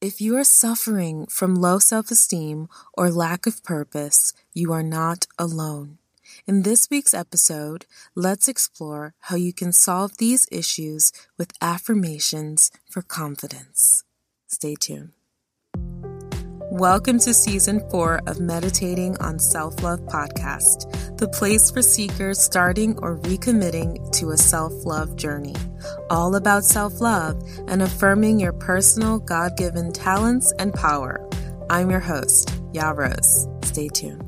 If you are suffering from low self esteem or lack of purpose, you are not alone. In this week's episode, let's explore how you can solve these issues with affirmations for confidence. Stay tuned. Welcome to season four of Meditating on Self Love podcast, the place for seekers starting or recommitting to a self love journey. All about self love and affirming your personal God given talents and power. I'm your host, Ya Rose. Stay tuned.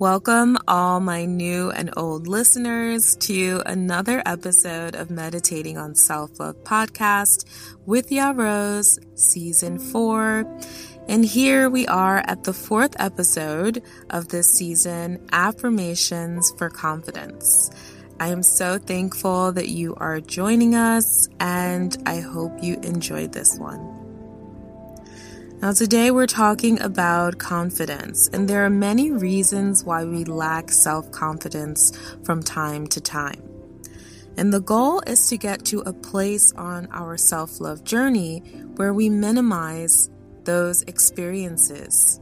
Welcome, all my new and old listeners, to another episode of Meditating on Self Love podcast with Ya Rose, season four. And here we are at the fourth episode of this season Affirmations for Confidence. I am so thankful that you are joining us, and I hope you enjoyed this one. Now, today we're talking about confidence, and there are many reasons why we lack self confidence from time to time. And the goal is to get to a place on our self love journey where we minimize those experiences.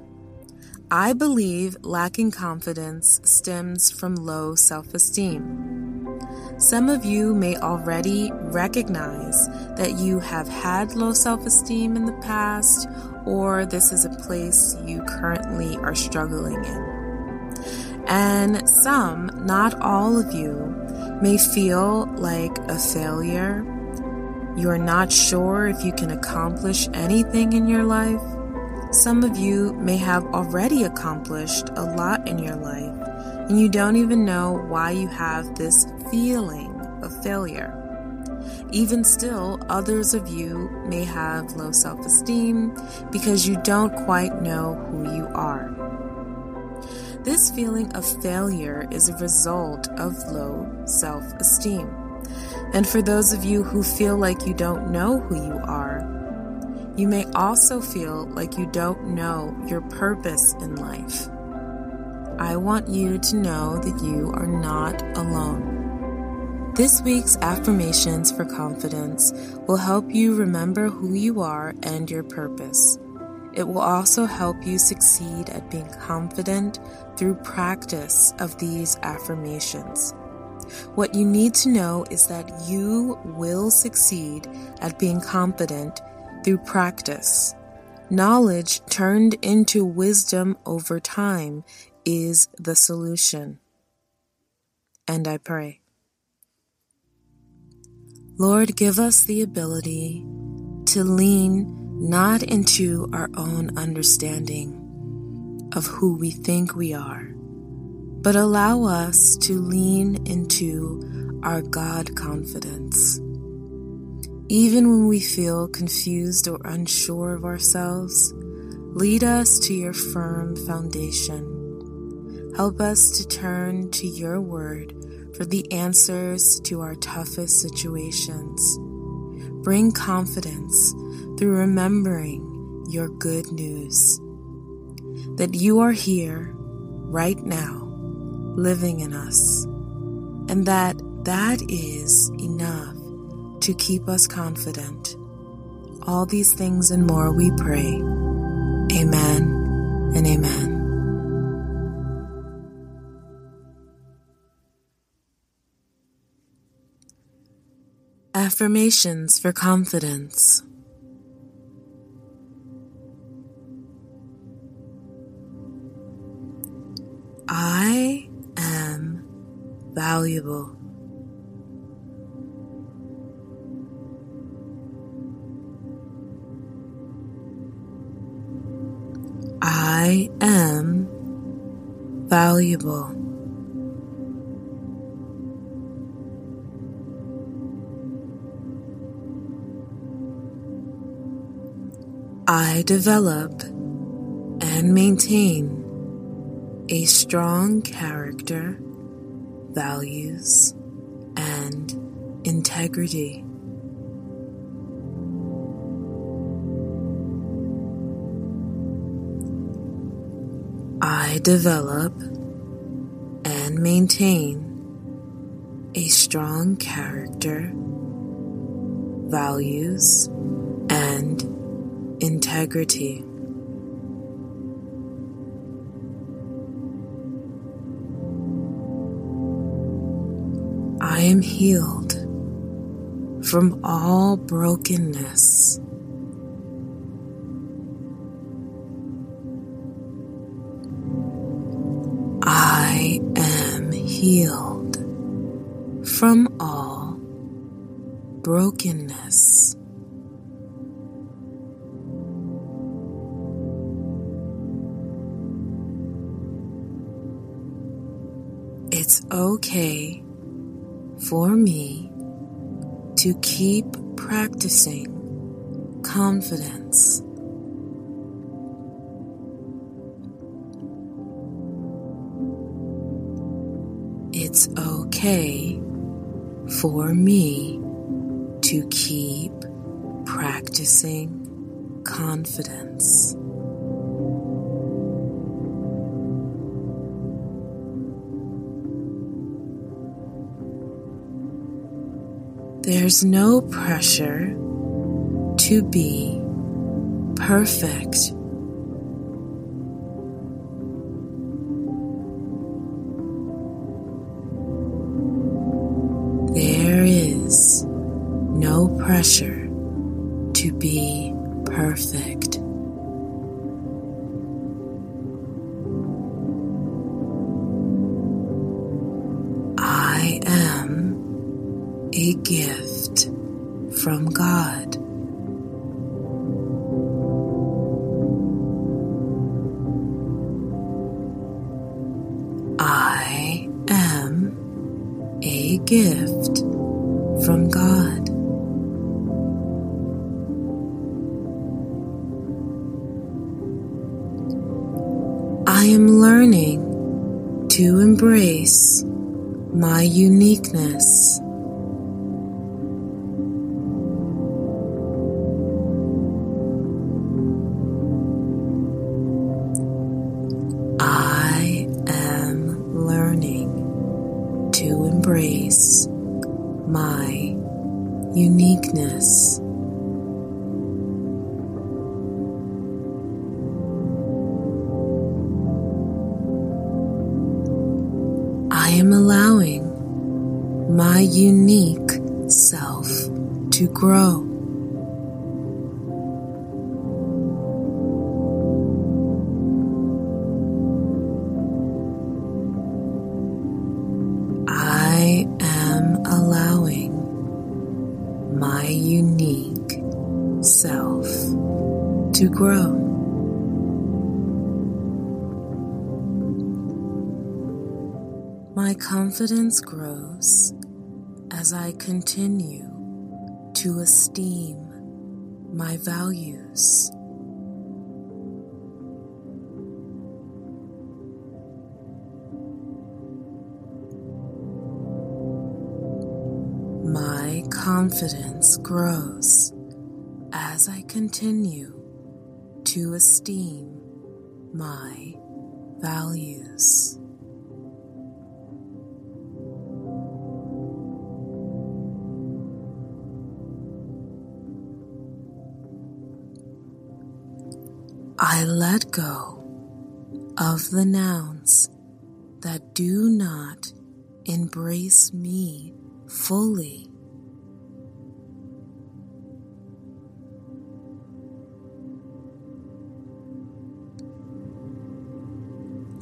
I believe lacking confidence stems from low self esteem. Some of you may already recognize that you have had low self esteem in the past or this is a place you currently are struggling in. And some, not all of you, may feel like a failure. You are not sure if you can accomplish anything in your life. Some of you may have already accomplished a lot in your life, and you don't even know why you have this feeling of failure. Even still, others of you may have low self esteem because you don't quite know who you are. This feeling of failure is a result of low self esteem. And for those of you who feel like you don't know who you are, you may also feel like you don't know your purpose in life. I want you to know that you are not alone. This week's affirmations for confidence will help you remember who you are and your purpose. It will also help you succeed at being confident through practice of these affirmations. What you need to know is that you will succeed at being confident through practice. Knowledge turned into wisdom over time is the solution. And I pray. Lord, give us the ability to lean not into our own understanding of who we think we are, but allow us to lean into our God confidence. Even when we feel confused or unsure of ourselves, lead us to your firm foundation. Help us to turn to your word for the answers to our toughest situations. Bring confidence through remembering your good news that you are here right now, living in us, and that that is enough to keep us confident. All these things and more we pray. Amen and amen. Affirmations for confidence. I am valuable. I am valuable. I develop and maintain a strong character, values, and integrity. I develop and maintain a strong character, values, and integrity. I am healed from all brokenness. I am healed from all brokenness. Okay for me to keep practicing confidence. It's okay for me to keep practicing confidence. There's no pressure to be perfect. There is no pressure a gift from God. I am learning to embrace my uniqueness. To grow. I am allowing my unique self to grow. My confidence grows as I continue to esteem my values. My confidence grows as I continue to esteem my values. I let go of the nouns that do not embrace me fully.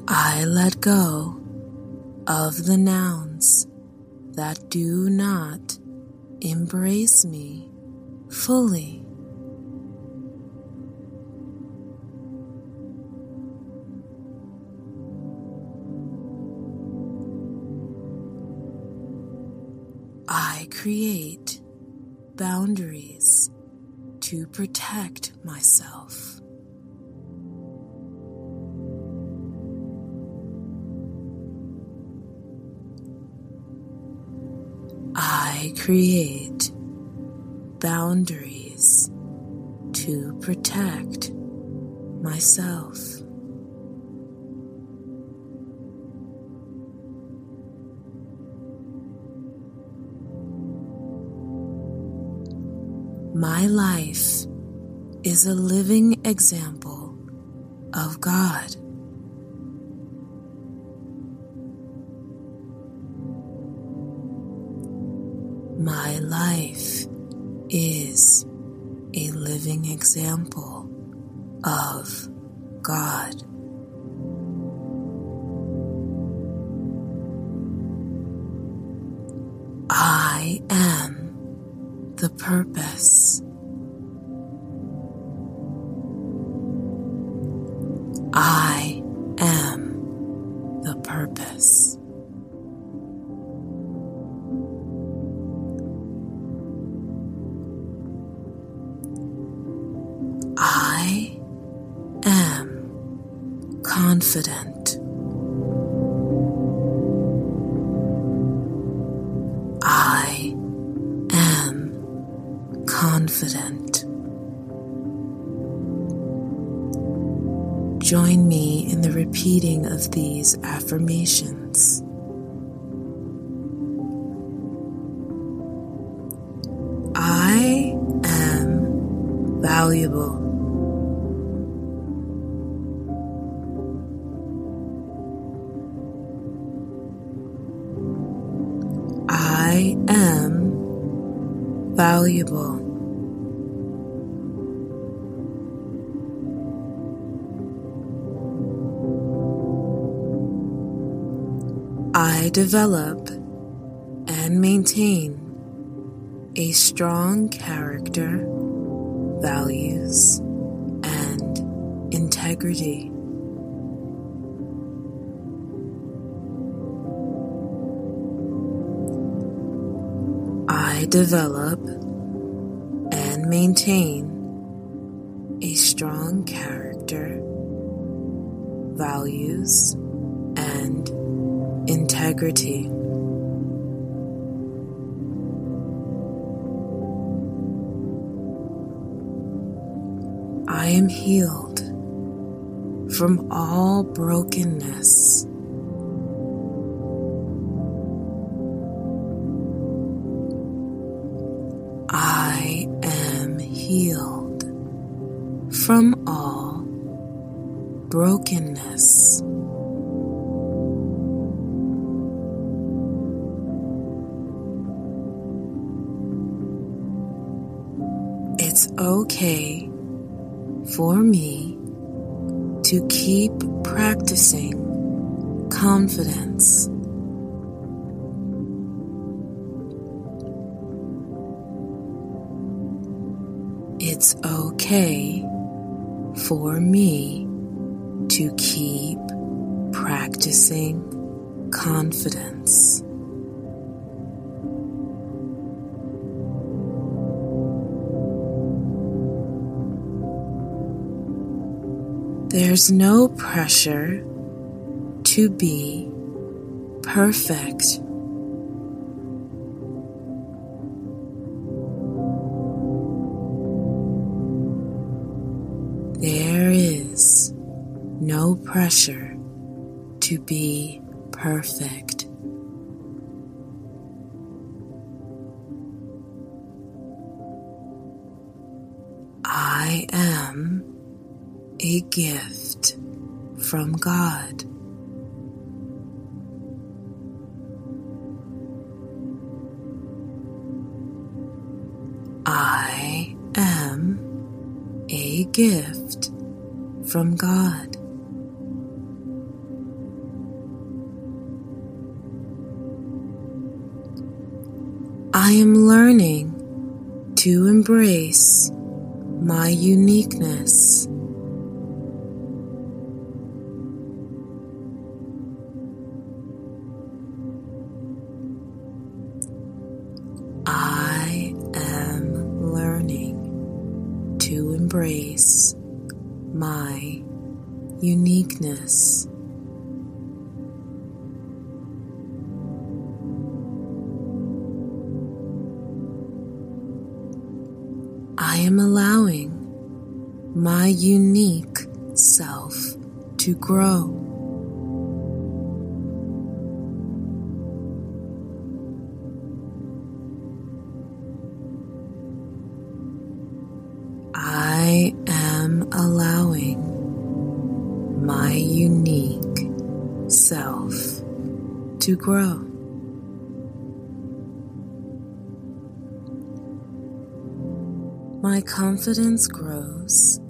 I let go of the nouns that do not embrace me fully. I create boundaries to protect myself. I create boundaries to protect myself. My life is a living example of God. My life is a living example of God. I am the purpose. Join me in the repeating of these affirmations. I am valuable. I am valuable. I develop and maintain a strong character, values, and integrity. I develop and maintain a strong character, values, integrity. I am healed from all brokenness. It's okay for me to keep practicing confidence. It's okay for me to keep practicing confidence. There's no pressure to be perfect. There is no pressure to be perfect. I am a gift from God. I am a gift from God. I am learning to embrace my uniqueness. Embrace my uniqueness. I am allowing my unique self to grow. Grow. My confidence grows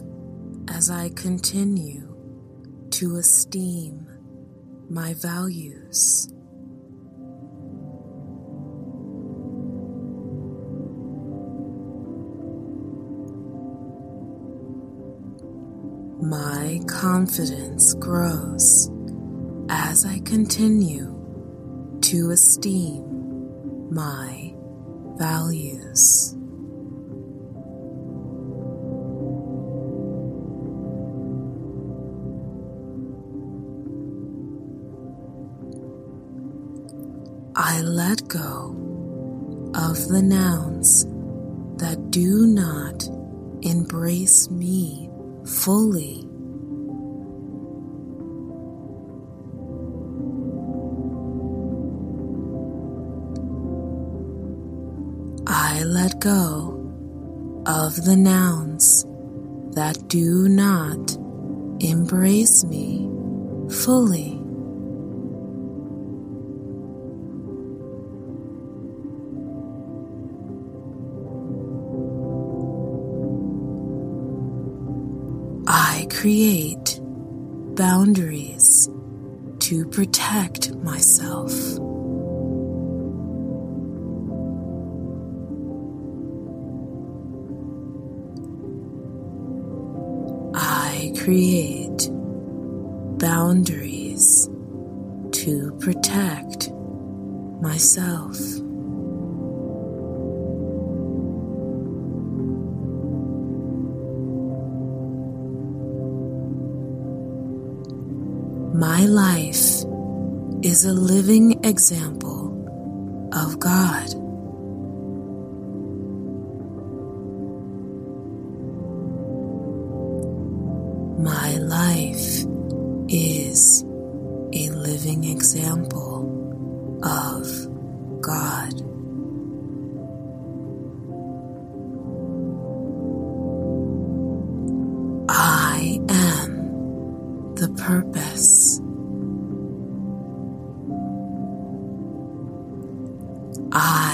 as I continue to esteem my values. My confidence grows as I continue to esteem my values. I let go of the nouns that do not embrace me fully. Let go of the nouns that do not embrace me fully. I create boundaries to protect myself. Create boundaries to protect myself. My life is a living example of God. Example of God. I am the purpose. I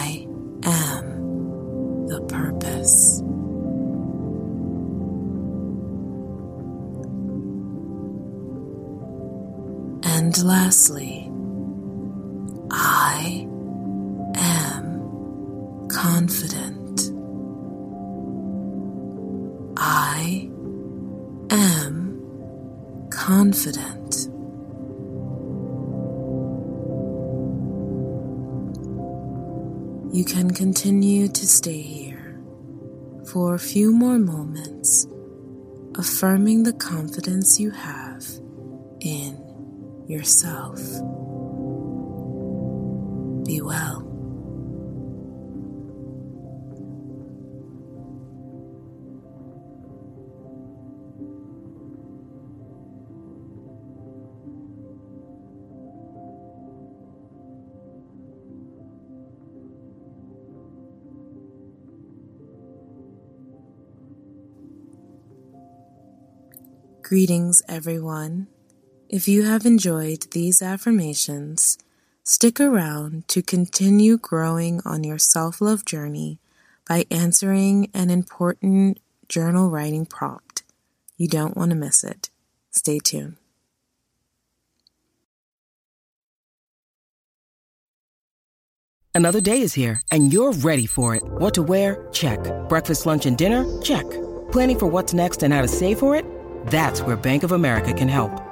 lastly, I am confident. I am confident. You can continue to stay here for a few more moments, affirming the confidence you have in yourself. Be well. Greetings, everyone. If you have enjoyed these affirmations, stick around to continue growing on your self love journey by answering an important journal writing prompt. You don't want to miss it. Stay tuned. Another day is here, and you're ready for it. What to wear? Check. Breakfast, lunch, and dinner? Check. Planning for what's next and how to save for it? That's where Bank of America can help.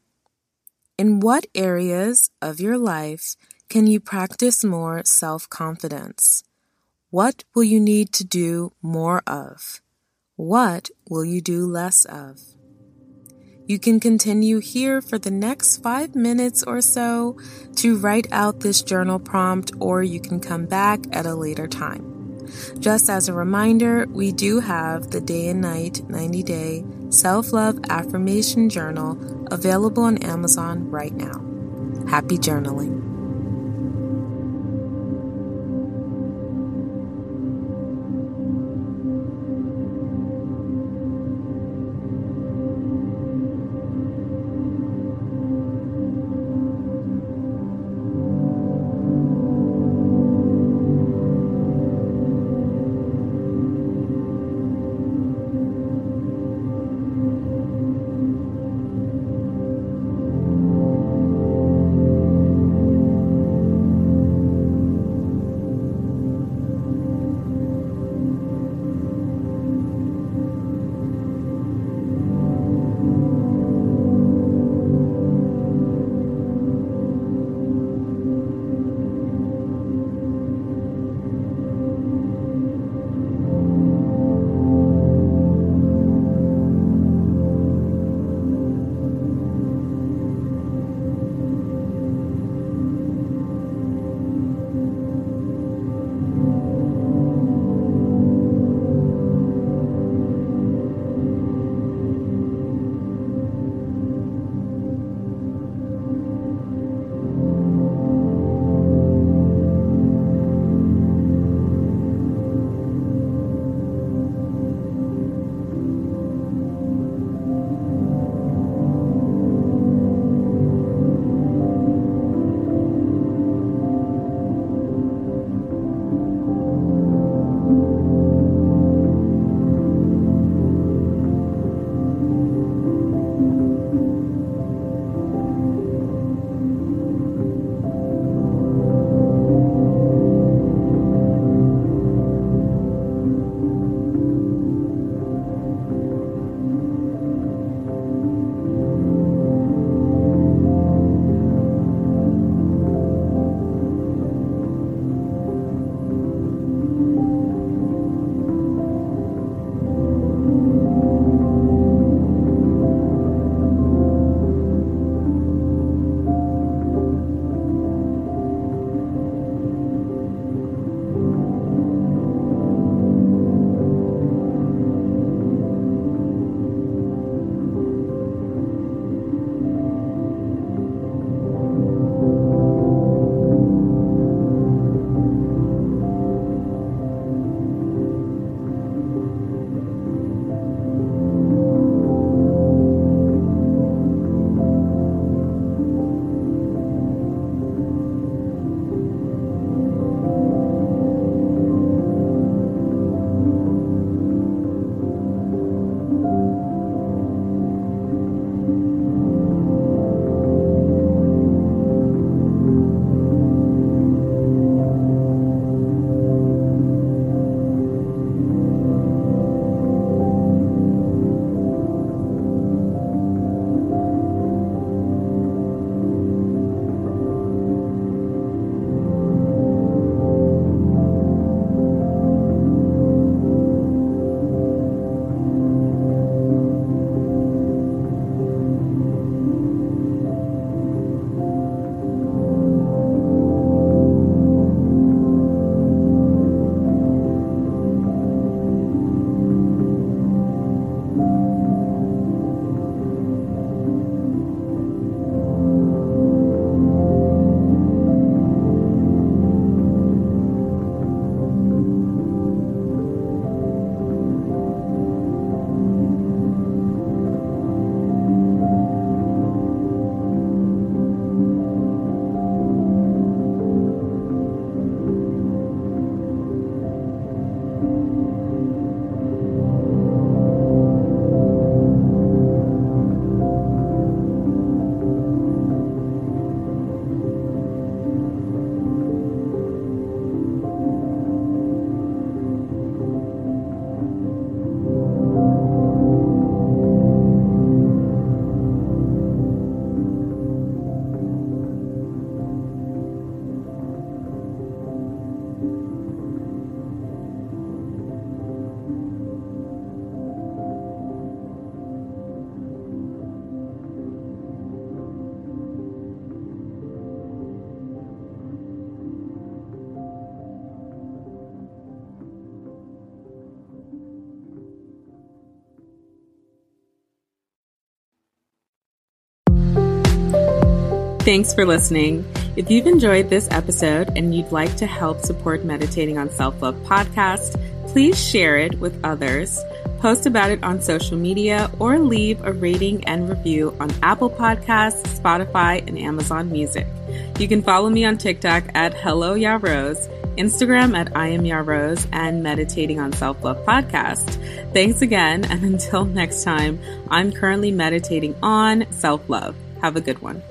In what areas of your life can you practice more self-confidence? What will you need to do more of? What will you do less of? You can continue here for the next five minutes or so to write out this journal prompt, or you can come back at a later time. Just as a reminder, we do have the day and night 90 day self love affirmation journal available on Amazon right now. Happy journaling. Thanks for listening. If you've enjoyed this episode and you'd like to help support Meditating on Self Love podcast, please share it with others, post about it on social media, or leave a rating and review on Apple Podcasts, Spotify, and Amazon Music. You can follow me on TikTok at Hello Ya Rose, Instagram at I am Ya Rose, and Meditating on Self Love podcast. Thanks again, and until next time, I'm currently meditating on self love. Have a good one.